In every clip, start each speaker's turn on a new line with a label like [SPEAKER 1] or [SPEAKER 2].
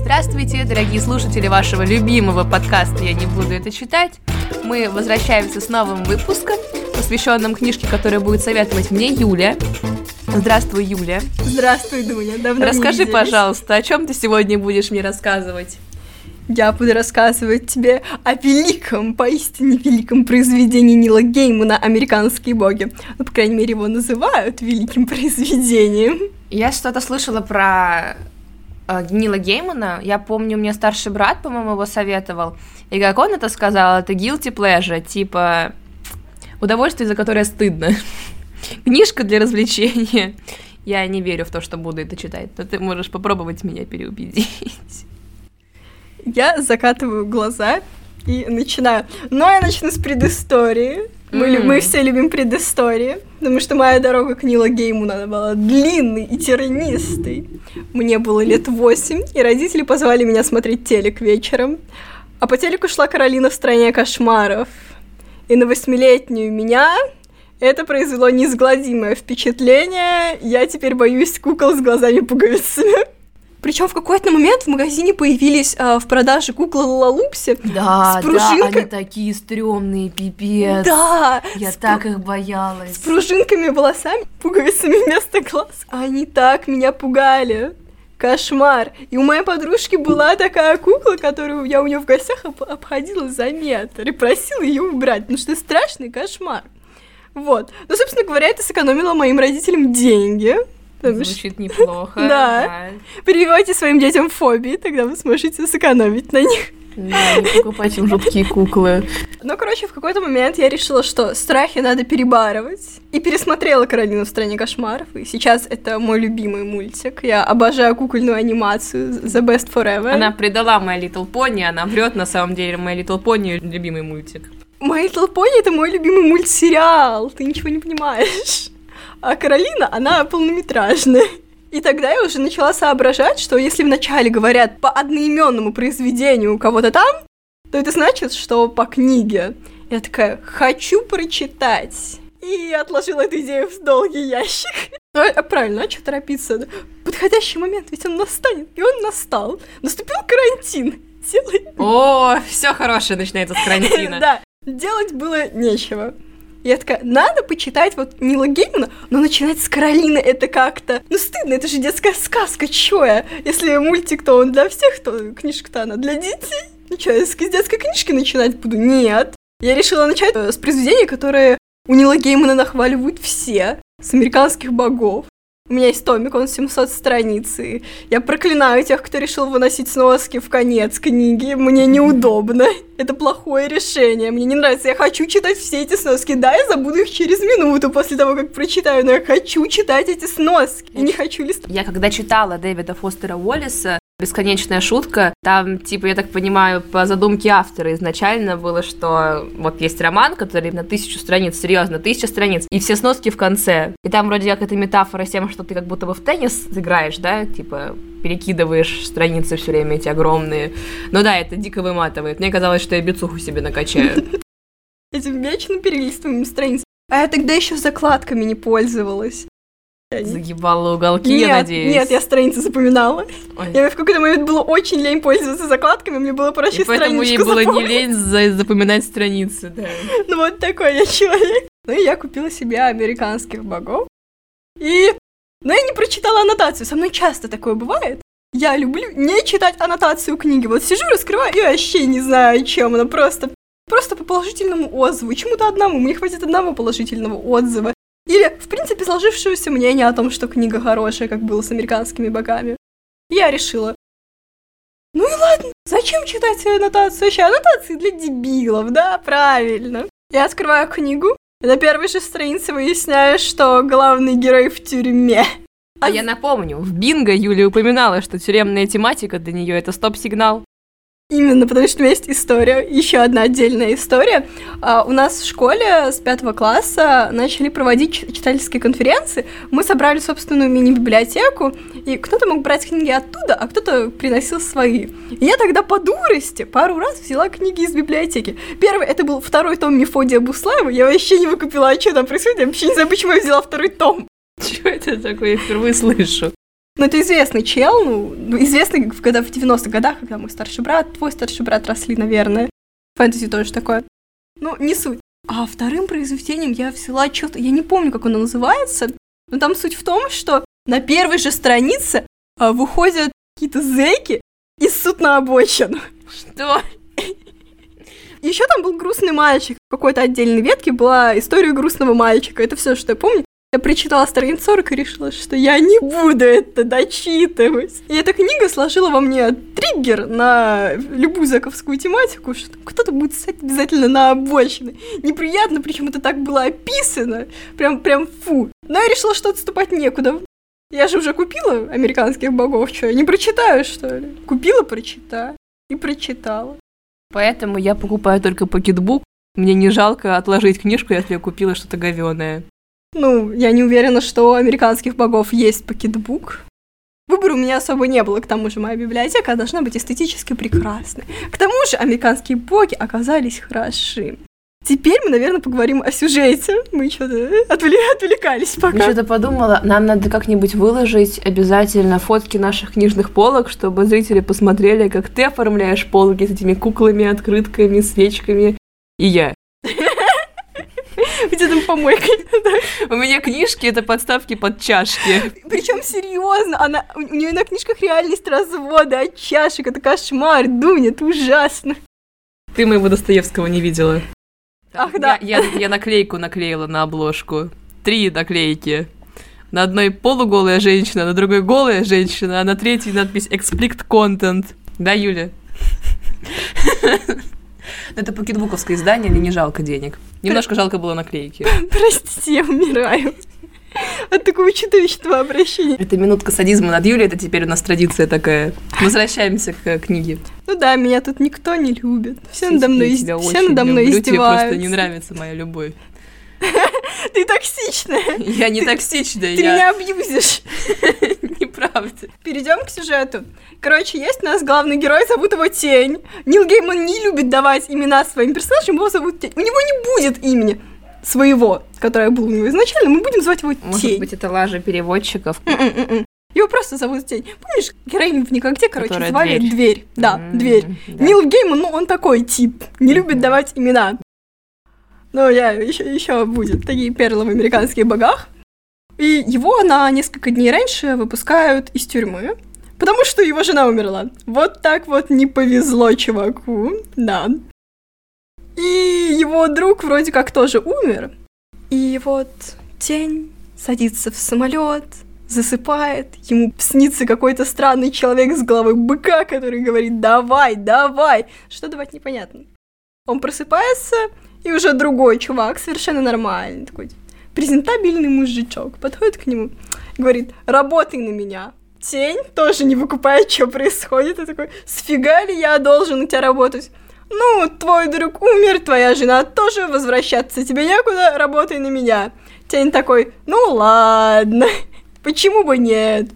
[SPEAKER 1] Здравствуйте, дорогие слушатели вашего любимого подкаста «Я не буду это читать». Мы возвращаемся с новым выпуском, посвященным книжке, которую будет советовать мне Юля. Здравствуй, Юля.
[SPEAKER 2] Здравствуй, Дуня. Давно
[SPEAKER 1] Расскажи, пожалуйста, о чем ты сегодня будешь мне рассказывать?
[SPEAKER 2] Я буду рассказывать тебе о великом, поистине великом произведении Нила Геймана «Американские боги». Ну, по крайней мере, его называют великим произведением.
[SPEAKER 1] Я что-то слышала про Нила Геймана. Я помню, мне старший брат, по-моему, его советовал. И как он это сказал, это guilty pleasure, типа удовольствие, за которое стыдно. Книжка для развлечения. Я не верю в то, что буду это читать, но ты можешь попробовать меня переубедить.
[SPEAKER 2] Я закатываю глаза и начинаю. Но я начну с предыстории. Мы, mm. мы все любим предыстории, потому что моя дорога к Нила Гейму была длинной и тернистой. Мне было лет восемь, и родители позвали меня смотреть телек вечером. А по телеку шла Каролина в стране кошмаров. И на восьмилетнюю меня это произвело неизгладимое впечатление. Я теперь боюсь кукол с глазами-пуговицами. Причем в какой-то момент в магазине появились а, в продаже куклы Лалупси
[SPEAKER 1] да, с пружинкой. Да, они такие стрёмные, пипец.
[SPEAKER 2] Да.
[SPEAKER 1] Я так их боялась.
[SPEAKER 2] С пружинками волосами, пуговицами вместо глаз. Они так меня пугали. Кошмар. И у моей подружки была такая кукла, которую я у нее в гостях об- обходила за метр и просила ее убрать, потому что страшный кошмар. Вот. Ну, собственно говоря, это сэкономило моим родителям деньги.
[SPEAKER 1] Звучит неплохо.
[SPEAKER 2] Да. Прививайте своим детям фобии, тогда вы сможете сэкономить на них.
[SPEAKER 1] Да, не покупайте им жуткие куклы.
[SPEAKER 2] Ну, короче, в какой-то момент я решила, что страхи надо перебарывать. И пересмотрела «Каролину в стране кошмаров». И сейчас это мой любимый мультик. Я обожаю кукольную анимацию The Best Forever.
[SPEAKER 1] Она предала My Little Pony, она врет на самом деле My Little Pony любимый мультик.
[SPEAKER 2] My Little Pony это мой любимый мультсериал. Ты ничего не понимаешь. А Каролина, она полнометражная. И тогда я уже начала соображать, что если вначале говорят по одноименному произведению у кого-то там, то это значит, что по книге. Я такая, хочу прочитать. И отложила эту идею в долгий ящик. Ну, а правильно, а что торопиться? Подходящий момент, ведь он настанет. И он настал. Наступил карантин.
[SPEAKER 1] Делай. О, все хорошее начинается с карантина.
[SPEAKER 2] Да, делать было нечего. Я такая, надо почитать вот Нила Геймана, но начинать с Каролины это как-то... Ну, стыдно, это же детская сказка, чё я? Если мультик, то он для всех, то книжка-то она для детей. Ну что, я с детской книжки начинать буду? Нет. Я решила начать э, с произведения, которое у Нила Геймана нахваливают все, с американских богов. У меня есть томик, он 700 страниц, и я проклинаю тех, кто решил выносить сноски в конец книги. Мне неудобно. Это плохое решение. Мне не нравится. Я хочу читать все эти сноски. Да, я забуду их через минуту после того, как прочитаю, но я хочу читать эти сноски. И не хочу листать.
[SPEAKER 1] Я когда читала Дэвида Фостера Уоллиса, Бесконечная шутка. Там, типа, я так понимаю, по задумке автора изначально было, что вот есть роман, который на тысячу страниц, серьезно, тысяча страниц, и все сноски в конце. И там вроде как это метафора с тем, что ты как будто бы в теннис играешь, да, типа, перекидываешь страницы все время эти огромные. Ну да, это дико выматывает. Мне казалось, что я бицуху себе накачаю.
[SPEAKER 2] Этим вечным перелистыванием страниц. А я тогда еще закладками не пользовалась.
[SPEAKER 1] Загибала уголки,
[SPEAKER 2] нет,
[SPEAKER 1] я надеюсь.
[SPEAKER 2] Нет, я страницы запоминала. Ой. Я в какой-то момент было очень лень пользоваться закладками, мне было проще
[SPEAKER 1] И поэтому ей было запомнить. не лень за запоминать страницы, да.
[SPEAKER 2] Ну вот такой я человек. Ну и я купила себе американских богов. И... Но я не прочитала аннотацию, со мной часто такое бывает. Я люблю не читать аннотацию книги. Вот сижу, раскрываю и вообще не знаю, чем она. Просто, просто по положительному отзыву. Чему-то одному. Мне хватит одного положительного отзыва. Или, в принципе, сложившегося мнения о том, что книга хорошая, как было с американскими богами. Я решила, ну и ладно, зачем читать аннотацию? Вообще, аннотации для дебилов, да, правильно. Я открываю книгу, и на первой же странице выясняю, что главный герой в тюрьме.
[SPEAKER 1] А я напомню, в Бинго Юля упоминала, что тюремная тематика для нее это стоп-сигнал.
[SPEAKER 2] Именно, потому что у меня есть история, еще одна отдельная история. Uh, у нас в школе с пятого класса начали проводить читательские конференции. Мы собрали собственную мини-библиотеку, и кто-то мог брать книги оттуда, а кто-то приносил свои. И я тогда по дурости пару раз взяла книги из библиотеки. Первый, это был второй том Мефодия Буслаева. Я вообще не выкупила, а что там происходит. Я вообще не знаю, почему я взяла второй том.
[SPEAKER 1] Что это такое? Я впервые слышу.
[SPEAKER 2] Ну, это известный чел, ну, ну известный года, в 90-х годах, когда мой старший брат, твой старший брат росли, наверное. Фэнтези тоже такое. Ну, не суть. А вторым произведением я взяла что-то, я не помню, как оно называется, но там суть в том, что на первой же странице а, выходят какие-то зэки и ссут на обочину.
[SPEAKER 1] Что?
[SPEAKER 2] Еще там был грустный мальчик. В какой-то отдельной ветке была история грустного мальчика. Это все, что я помню. Я прочитала страницу 40 и решила, что я не буду это дочитывать. И эта книга сложила во мне триггер на любую заковскую тематику, что кто-то будет ссать обязательно на обочины. Неприятно, причем это так было описано. Прям, прям фу. Но я решила, что отступать некуда. Я же уже купила американских богов, что я не прочитаю, что ли? Купила, прочитаю. И прочитала.
[SPEAKER 1] Поэтому я покупаю только покетбук. Мне не жалко отложить книжку, если я купила что-то говёное.
[SPEAKER 2] Ну, я не уверена, что у американских богов есть пакетбук. Выбора у меня особо не было, к тому же моя библиотека должна быть эстетически прекрасной. К тому же американские боги оказались хороши. Теперь мы, наверное, поговорим о сюжете. Мы что-то отвлек, отвлекались пока.
[SPEAKER 1] Я что-то подумала, нам надо как-нибудь выложить обязательно фотки наших книжных полок, чтобы зрители посмотрели, как ты оформляешь полки с этими куклами, открытками, свечками. И я.
[SPEAKER 2] Где там помойка?
[SPEAKER 1] У меня книжки это подставки под чашки.
[SPEAKER 2] Причем серьезно, она у нее на книжках реальность развода от чашек. Это кошмар, Дуня, это ужасно.
[SPEAKER 1] Ты моего Достоевского не видела.
[SPEAKER 2] Ах, да.
[SPEAKER 1] Я, я, я наклейку наклеила на обложку. Три наклейки. На одной полуголая женщина, на другой голая женщина, а на третьей надпись «Explicit Content». Да, Юля? Это покетбуковское издание, мне не жалко денег. Немножко жалко было наклейки.
[SPEAKER 2] Простите, я умираю. От такого чудовищного обращения.
[SPEAKER 1] Это минутка садизма над Юлей, это теперь у нас традиция такая. Возвращаемся к книге.
[SPEAKER 2] Ну да, меня тут никто не любит. Все надо мной, все надо мной издеваются.
[SPEAKER 1] Тебе просто не нравится моя любовь.
[SPEAKER 2] Ты токсичная.
[SPEAKER 1] Я не токсичная,
[SPEAKER 2] Ты
[SPEAKER 1] я...
[SPEAKER 2] меня абьюзишь.
[SPEAKER 1] Неправда.
[SPEAKER 2] Перейдем к сюжету. Короче, есть у нас главный герой, зовут его Тень. Нил Гейман не любит давать имена своим персонажам, его зовут Тень. У него не будет имени своего, которое было у него изначально, мы будем звать его
[SPEAKER 1] Может
[SPEAKER 2] Тень.
[SPEAKER 1] быть, это лажа переводчиков.
[SPEAKER 2] Его просто зовут Тень. Помнишь, героиню в «Никогде», короче,
[SPEAKER 1] Которая
[SPEAKER 2] звали
[SPEAKER 1] дверь.
[SPEAKER 2] Дверь. Да,
[SPEAKER 1] М,
[SPEAKER 2] Дверь.
[SPEAKER 1] да.
[SPEAKER 2] Нил Гейман, ну, он такой тип, не любит давать имена. Но я еще, еще будет такие перлы в американских богах. И его на несколько дней раньше выпускают из тюрьмы, потому что его жена умерла. Вот так вот не повезло чуваку, да. И его друг вроде как тоже умер. И вот тень садится в самолет, засыпает, ему снится какой-то странный человек с головой быка, который говорит «давай, давай». Что давать непонятно. Он просыпается, и уже другой чувак, совершенно нормальный, такой презентабельный мужичок, подходит к нему, говорит «работай на меня». Тень тоже не выкупает, что происходит, и такой «сфига ли я должен у тебя работать?» Ну, твой друг умер, твоя жена тоже, возвращаться тебе некуда, работай на меня. Тень такой, ну ладно, почему бы нет?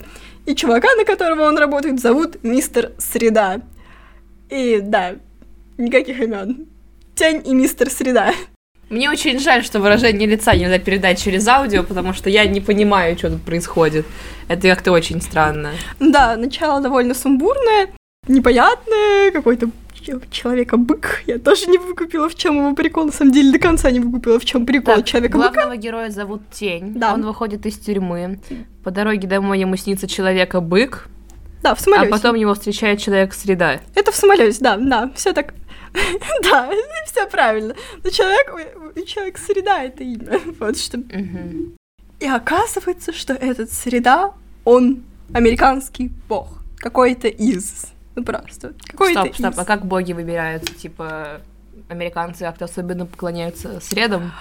[SPEAKER 2] И чувака, на которого он работает, зовут мистер Среда. И да, никаких имен. Тень и мистер Среда.
[SPEAKER 1] Мне очень жаль, что выражение лица нельзя передать через аудио, потому что я не понимаю, что тут происходит. Это как-то очень странно.
[SPEAKER 2] Да, начало довольно сумбурное, непонятное, какой-то человека-бык. Я тоже не выкупила, в чем его прикол. На самом деле, до конца не выкупила, в чем прикол
[SPEAKER 1] Так,
[SPEAKER 2] человека-быка.
[SPEAKER 1] главного героя зовут Тень.
[SPEAKER 2] Да.
[SPEAKER 1] Он выходит из тюрьмы. По дороге домой ему снится человека-бык,
[SPEAKER 2] Да, в
[SPEAKER 1] а
[SPEAKER 2] самолете.
[SPEAKER 1] потом его встречает человек-среда.
[SPEAKER 2] Это в самолете, да, да, все так. да, все правильно. Но человек, у- у человека среда это имя. Вот что. И оказывается, что этот среда, он американский бог. Какой-то из. Ну просто. Какой-то
[SPEAKER 1] Стоп, стоп,
[SPEAKER 2] из.
[SPEAKER 1] а как боги выбираются? Типа, американцы как-то особенно поклоняются средам?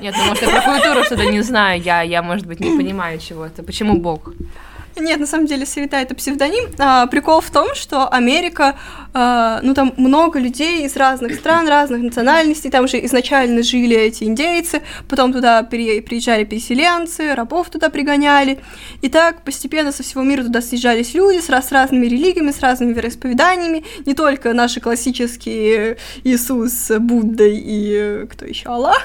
[SPEAKER 1] Нет, ну может я про культуру что-то не знаю, я, я, может быть, не понимаю чего-то. Почему бог?
[SPEAKER 2] Нет, на самом деле Среда это псевдоним. А, прикол в том, что Америка, а, ну там много людей из разных стран, разных национальностей, там же изначально жили эти индейцы, потом туда приезжали переселенцы, рабов туда пригоняли, и так постепенно со всего мира туда съезжались люди с, с разными религиями, с разными вероисповеданиями, не только наши классические Иисус, Будда и кто еще Аллах,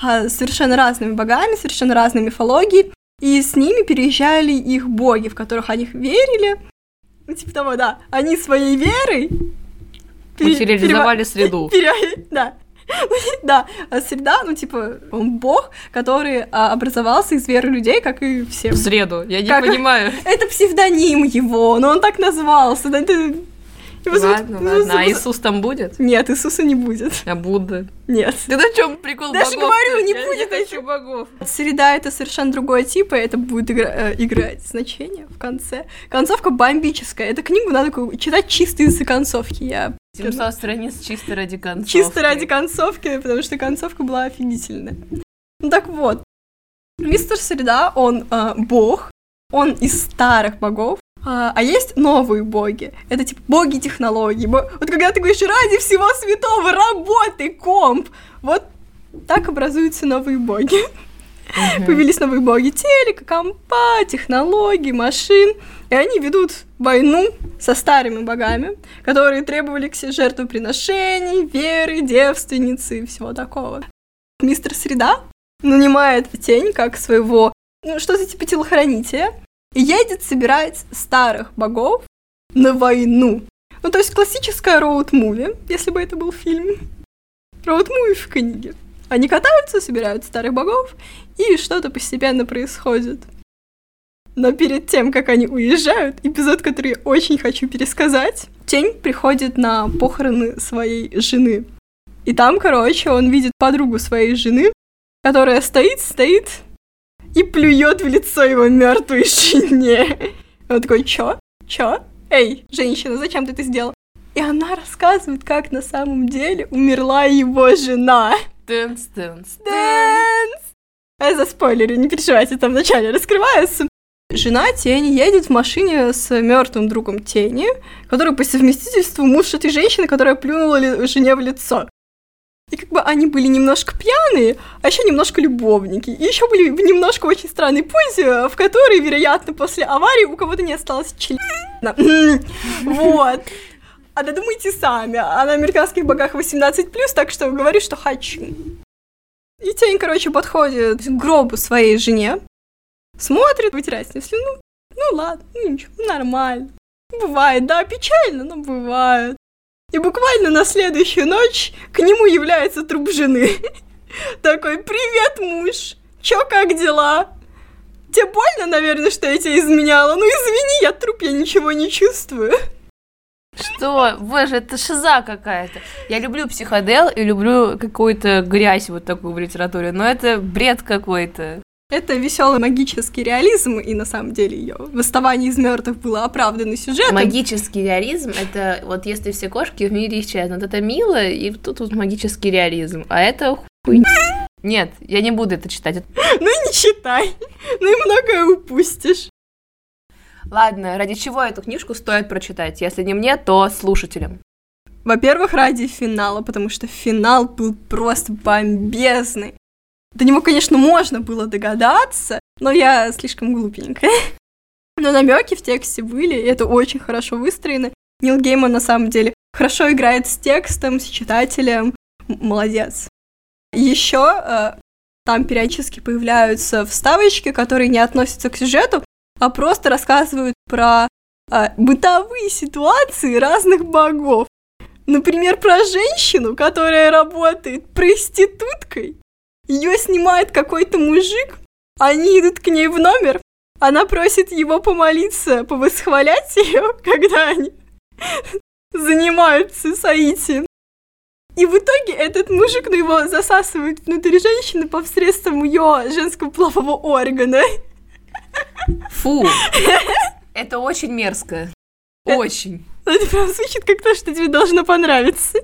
[SPEAKER 2] а совершенно разными богами, совершенно разной мифологией. И с ними переезжали их боги, в которых они верили. Ну, типа того, да. Они своей верой...
[SPEAKER 1] Материализовали среду.
[SPEAKER 2] Пере... Да, да, а среда, ну, типа, он бог, который а, образовался из веры людей, как и все.
[SPEAKER 1] В среду, я не
[SPEAKER 2] Как-
[SPEAKER 1] понимаю.
[SPEAKER 2] Это псевдоним его, но он так назвался. да, это-
[SPEAKER 1] Ладно,
[SPEAKER 2] ну,
[SPEAKER 1] ладно. А Иисус там будет?
[SPEAKER 2] Нет, Иисуса не будет.
[SPEAKER 1] А Будда?
[SPEAKER 2] Нет.
[SPEAKER 1] Ты на чем прикол
[SPEAKER 2] Даже
[SPEAKER 1] богов?
[SPEAKER 2] говорю, не
[SPEAKER 1] Я
[SPEAKER 2] будет
[SPEAKER 1] хочу богов.
[SPEAKER 2] Среда это совершенно другой тип, и это будет игра- э, играть значение в конце. Концовка бомбическая. Эту книгу надо читать чисто из-за концовки. Я
[SPEAKER 1] 700 страниц чисто ради концовки.
[SPEAKER 2] чисто ради концовки, потому что концовка была офигительная. Ну так вот, мистер Среда, он э, бог, он из старых богов, а, а есть новые боги. Это типа боги технологий. Бо- Вот когда ты говоришь ради всего святого, работай, комп. Вот так образуются новые боги.
[SPEAKER 1] Мгм.
[SPEAKER 2] Появились новые боги телека, компа, технологий, машин. И они ведут войну со старыми богами, которые требовали к себе жертвоприношений, веры, девственницы и всего такого. Мистер Среда нанимает тень как своего, ну, что-то типа телохранителя, и едет собирать старых богов на войну. Ну, то есть классическая роуд-муви, если бы это был фильм. Роуд-муви в книге. Они катаются, собирают старых богов, и что-то постепенно происходит. Но перед тем, как они уезжают, эпизод, который я очень хочу пересказать, Тень приходит на похороны своей жены. И там, короче, он видит подругу своей жены, которая стоит, стоит и плюет в лицо его мертвой жене. И он такой, чё? Чё? Эй, женщина, зачем ты это сделала? И она рассказывает, как на самом деле умерла его жена.
[SPEAKER 1] Тынц, тынц.
[SPEAKER 2] Дэнс! А за спойлеры, не переживайте, там вначале раскрывается. Жена Тени едет в машине с мертвым другом Тени, который по совместительству муж этой женщины, которая плюнула жене в лицо. И как бы они были немножко пьяные, а еще немножко любовники. И еще были в немножко очень странной позе, в которой, вероятно, после аварии у кого-то не осталось члена. Вот. А додумайте сами. А на американских богах 18+, так что говорю, что хочу. И тень, короче, подходит к гробу своей жене, смотрит, вытирает с ней слюну. Ну ладно, ну ничего, нормально. Бывает, да, печально, но бывает. И буквально на следующую ночь к нему является труп жены. Такой, привет, муж, чё, как дела? Тебе больно, наверное, что я тебя изменяла? Ну извини, я труп, я ничего не чувствую.
[SPEAKER 1] Что? Боже, это шиза какая-то. Я люблю психодел и люблю какую-то грязь вот такую в литературе, но это бред какой-то.
[SPEAKER 2] Это веселый магический реализм, и на самом деле ее восставание из мертвых было оправдано сюжетом.
[SPEAKER 1] Магический реализм — это вот если все кошки в мире исчезнут, это мило, и тут вот магический реализм, а это хуйня. Нет, я не буду это читать.
[SPEAKER 2] Ну не читай, ну и многое упустишь.
[SPEAKER 1] Ладно, ради чего эту книжку стоит прочитать? Если не мне, то слушателям.
[SPEAKER 2] Во-первых, ради финала, потому что финал был просто бомбезный. До него, конечно, можно было догадаться, но я слишком глупенькая. Но намеки в тексте были, и это очень хорошо выстроено. Нил Гейман на самом деле хорошо играет с текстом, с читателем. Молодец. Еще там периодически появляются вставочки, которые не относятся к сюжету, а просто рассказывают про а, бытовые ситуации разных богов. Например, про женщину, которая работает проституткой. Ее снимает какой-то мужик, они идут к ней в номер, она просит его помолиться, повосхвалять ее, когда они занимаются соитием. И в итоге этот мужик, ну, его засасывает внутрь женщины посредством ее женского полового органа.
[SPEAKER 1] Фу! Это очень мерзко. Очень.
[SPEAKER 2] Это прям звучит как то, что тебе должно понравиться.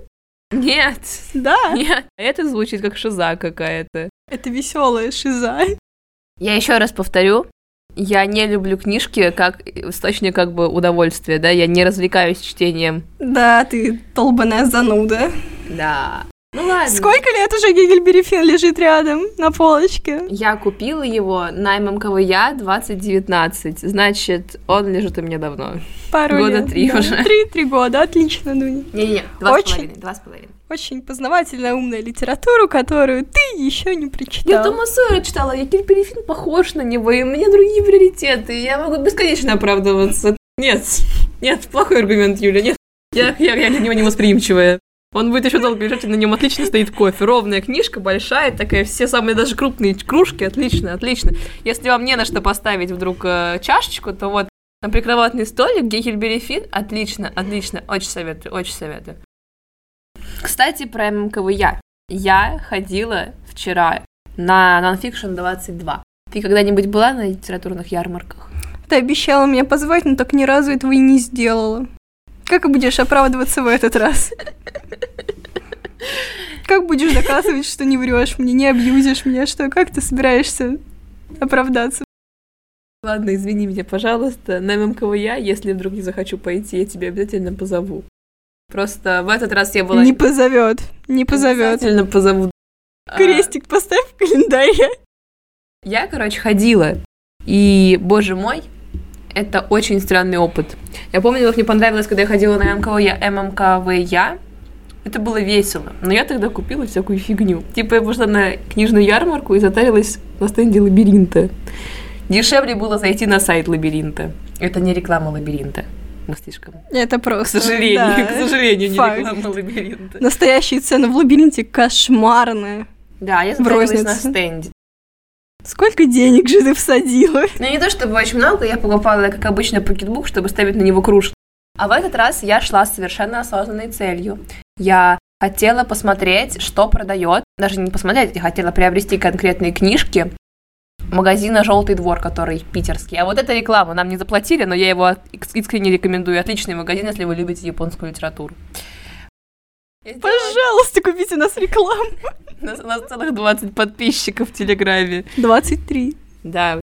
[SPEAKER 1] Нет,
[SPEAKER 2] Да,
[SPEAKER 1] нет. Это звучит как шиза какая-то.
[SPEAKER 2] это веселая шиза.
[SPEAKER 1] Я еще раз повторю, я не люблю книжки как источник как бы удовольствия, да, я не развлекаюсь чтением.
[SPEAKER 2] Да, ты долбаная зануда.
[SPEAKER 1] Да. Ну ладно.
[SPEAKER 2] Сколько лет уже Гегельбери Финн лежит рядом на полочке?
[SPEAKER 1] Я купила его на ММКВЯ 2019, значит, он лежит у меня давно.
[SPEAKER 2] Пару
[SPEAKER 1] Года
[SPEAKER 2] лет.
[SPEAKER 1] три
[SPEAKER 2] да.
[SPEAKER 1] уже.
[SPEAKER 2] Три, три года, отлично, Дуня.
[SPEAKER 1] Не-не-не, два с
[SPEAKER 2] Очень.
[SPEAKER 1] половиной, два с половиной.
[SPEAKER 2] очень познавательная, умная литературу, которую ты еще не прочитал.
[SPEAKER 1] Я Тома Сойера читала, я Кильперифин похож на него, и у меня другие приоритеты, я могу бесконечно оправдываться. Нет, нет, плохой аргумент, Юля, нет. Я, я, я для него невосприимчивая. Он будет еще долго лежать, и на нем отлично стоит кофе. Ровная книжка, большая, такая, все самые даже крупные кружки, отлично, отлично. Если вам не на что поставить вдруг э, чашечку, то вот на прикроватный столик Гекельбери Фин, отлично, отлично, очень советую, очень советую. Кстати, про МКВЯ. Я ходила вчера на Nonfiction 22. Ты когда-нибудь была на литературных ярмарках?
[SPEAKER 2] Ты обещала меня позвать, но так ни разу этого и не сделала. Как будешь оправдываться в этот раз? Как будешь доказывать, что не врешь мне, не абьюзишь меня, что как ты собираешься оправдаться?
[SPEAKER 1] Ладно, извини меня, пожалуйста. На ММКВЯ, если вдруг не захочу пойти, я тебя обязательно позову. Просто в этот раз я была...
[SPEAKER 2] Не позовет, не позовет.
[SPEAKER 1] Обязательно позову.
[SPEAKER 2] Крестик а... поставь в календаре.
[SPEAKER 1] Я, короче, ходила. И, боже мой, это очень странный опыт. Я помню, как мне понравилось, когда я ходила на МКВЯ, ММКВЯ. Это было весело. Но я тогда купила всякую фигню. Типа я пошла на книжную ярмарку и затарилась на стенде лабиринта. Дешевле было зайти на сайт лабиринта. Это не реклама лабиринта. Мы слишком.
[SPEAKER 2] Это просто.
[SPEAKER 1] К сожалению,
[SPEAKER 2] да,
[SPEAKER 1] к сожалению, не
[SPEAKER 2] факт.
[SPEAKER 1] реклама лабиринта.
[SPEAKER 2] Настоящие цены в лабиринте кошмарные.
[SPEAKER 1] Да, я затарилась на стенде.
[SPEAKER 2] Сколько денег же ты всадила?
[SPEAKER 1] Ну, не то чтобы очень много, я покупала, как обычно, покетбук, чтобы ставить на него кружку. А в этот раз я шла с совершенно осознанной целью. Я хотела посмотреть, что продает, даже не посмотреть, я хотела приобрести конкретные книжки магазина «Желтый двор», который питерский. А вот эта реклама, нам не заплатили, но я его иск- искренне рекомендую. Отличный магазин, если вы любите японскую литературу.
[SPEAKER 2] Пожалуйста, купите у нас рекламу.
[SPEAKER 1] У нас, у нас целых 20 подписчиков в Телеграме.
[SPEAKER 2] 23.
[SPEAKER 1] Да.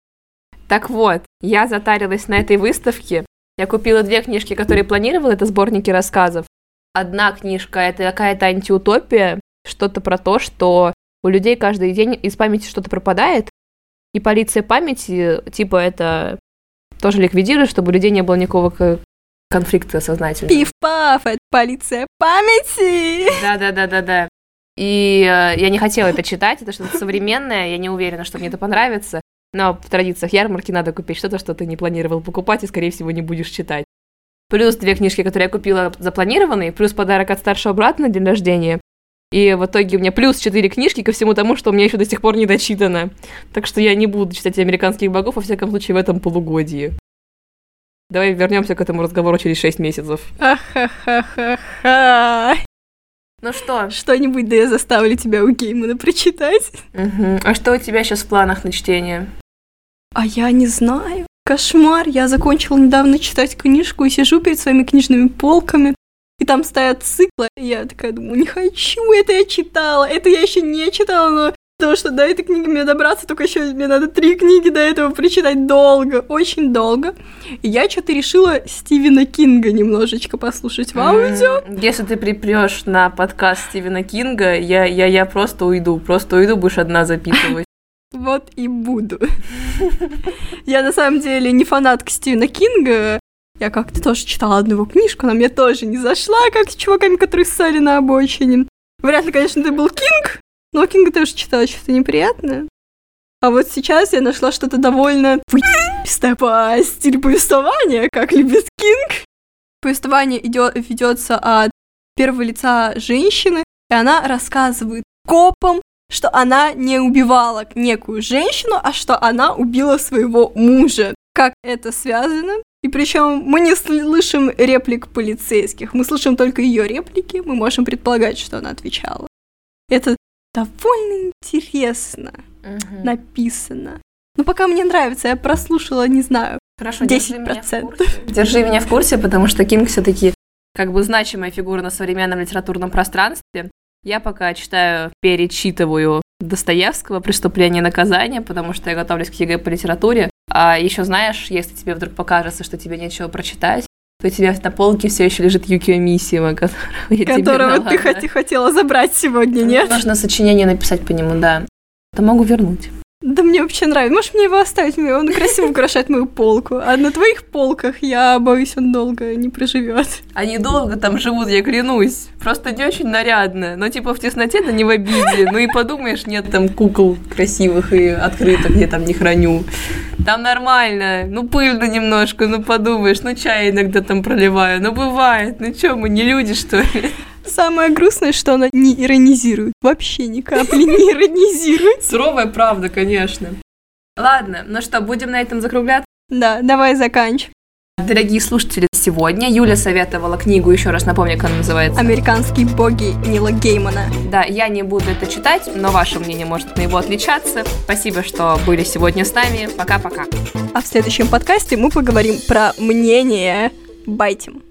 [SPEAKER 1] Так вот, я затарилась на этой выставке. Я купила две книжки, которые планировала. Это сборники рассказов. Одна книжка — это какая-то антиутопия. Что-то про то, что у людей каждый день из памяти что-то пропадает. И полиция памяти, типа, это тоже ликвидирует, чтобы у людей не было никакого конфликта сознательного.
[SPEAKER 2] Пиф-паф, это полиция памяти.
[SPEAKER 1] Да-да-да-да-да. И э, я не хотела это читать, это что-то современное, я не уверена, что мне это понравится. Но в традициях ярмарки надо купить что-то, что ты не планировал покупать и, скорее всего, не будешь читать. Плюс две книжки, которые я купила запланированные, плюс подарок от старшего брата на день рождения. И в итоге у меня плюс четыре книжки ко всему тому, что у меня еще до сих пор не дочитано. Так что я не буду читать американских богов, во всяком случае, в этом полугодии. Давай вернемся к этому разговору через шесть месяцев.
[SPEAKER 2] Ахахахаха.
[SPEAKER 1] Ну что?
[SPEAKER 2] Что-нибудь да я заставлю тебя у Геймана прочитать.
[SPEAKER 1] Мгм. А что у тебя сейчас в планах на чтение?
[SPEAKER 2] А я не знаю. Кошмар. Я закончила недавно читать книжку и сижу перед своими книжными полками. И там стоят циклы. И я такая думаю, не хочу, это я читала. Это я еще не читала, но потому что до этой книги мне добраться, только еще мне надо три книги до этого прочитать долго, очень долго. И я что-то решила Стивена Кинга немножечко послушать в аудио.
[SPEAKER 1] Если ты припрешь на подкаст Стивена Кинга, я, я, я просто уйду. Просто уйду, будешь одна записывать.
[SPEAKER 2] Вот и буду. Я на самом деле не фанатка Стивена Кинга. Я как-то тоже читала одну его книжку, она мне тоже не зашла, как с чуваками, которые ссали на обочине. Вряд ли, конечно, ты был Кинг, но Кинга тоже читала что-то неприятное. А вот сейчас я нашла что-то довольно пистое по стилю повествования, как любит Кинг. Повествование идет, ведется от первого лица женщины, и она рассказывает копам, что она не убивала некую женщину, а что она убила своего мужа. Как это связано? И причем мы не слышим реплик полицейских, мы слышим только ее реплики, мы можем предполагать, что она отвечала. Это довольно интересно
[SPEAKER 1] Мгм.
[SPEAKER 2] написано. Но пока мне нравится, я прослушала, не знаю,
[SPEAKER 1] Хорошо, держи меня в
[SPEAKER 2] 10%.
[SPEAKER 1] курсе. Держи меня в курсе, потому что Кинг все-таки как бы значимая фигура на современном литературном пространстве. Я пока читаю, перечитываю Достоевского «Преступление и наказание», потому что я готовлюсь к ЕГЭ по литературе. А еще знаешь, если тебе вдруг покажется, что тебе нечего прочитать, то у тебя на полке все еще лежит Юкио Мисима, которого я тебе
[SPEAKER 2] которого
[SPEAKER 1] дала,
[SPEAKER 2] ты
[SPEAKER 1] да.
[SPEAKER 2] хотела забрать сегодня, нет?
[SPEAKER 1] Нужно сочинение написать по нему, да. То могу вернуть.
[SPEAKER 2] Да мне вообще нравится. Можешь мне его оставить? Он красиво украшает мою полку. А на твоих полках, я боюсь, он долго не проживет.
[SPEAKER 1] Они долго там живут, я клянусь. Просто не очень нарядно. Но типа в тесноте, да не в обиде. Ну и подумаешь, нет там кукол красивых и открытых, я там не храню. Там нормально. Ну пыльно немножко, ну подумаешь. Ну чай иногда там проливаю. Ну бывает. Ну чё, мы не люди, что ли?
[SPEAKER 2] Самое грустное, что она не иронизирует. Вообще ни капли не иронизирует.
[SPEAKER 1] Суровая правда, конечно. Ладно, ну что, будем на этом закругляться?
[SPEAKER 2] Да, давай заканчивай.
[SPEAKER 1] Дорогие слушатели, сегодня Юля советовала книгу, еще раз напомню, как она называется.
[SPEAKER 2] Американские боги Нила Геймана.
[SPEAKER 1] Да, я не буду это читать, но ваше мнение может на его отличаться. Спасибо, что были сегодня с нами. Пока-пока.
[SPEAKER 2] А в следующем подкасте мы поговорим про мнение. Байтим.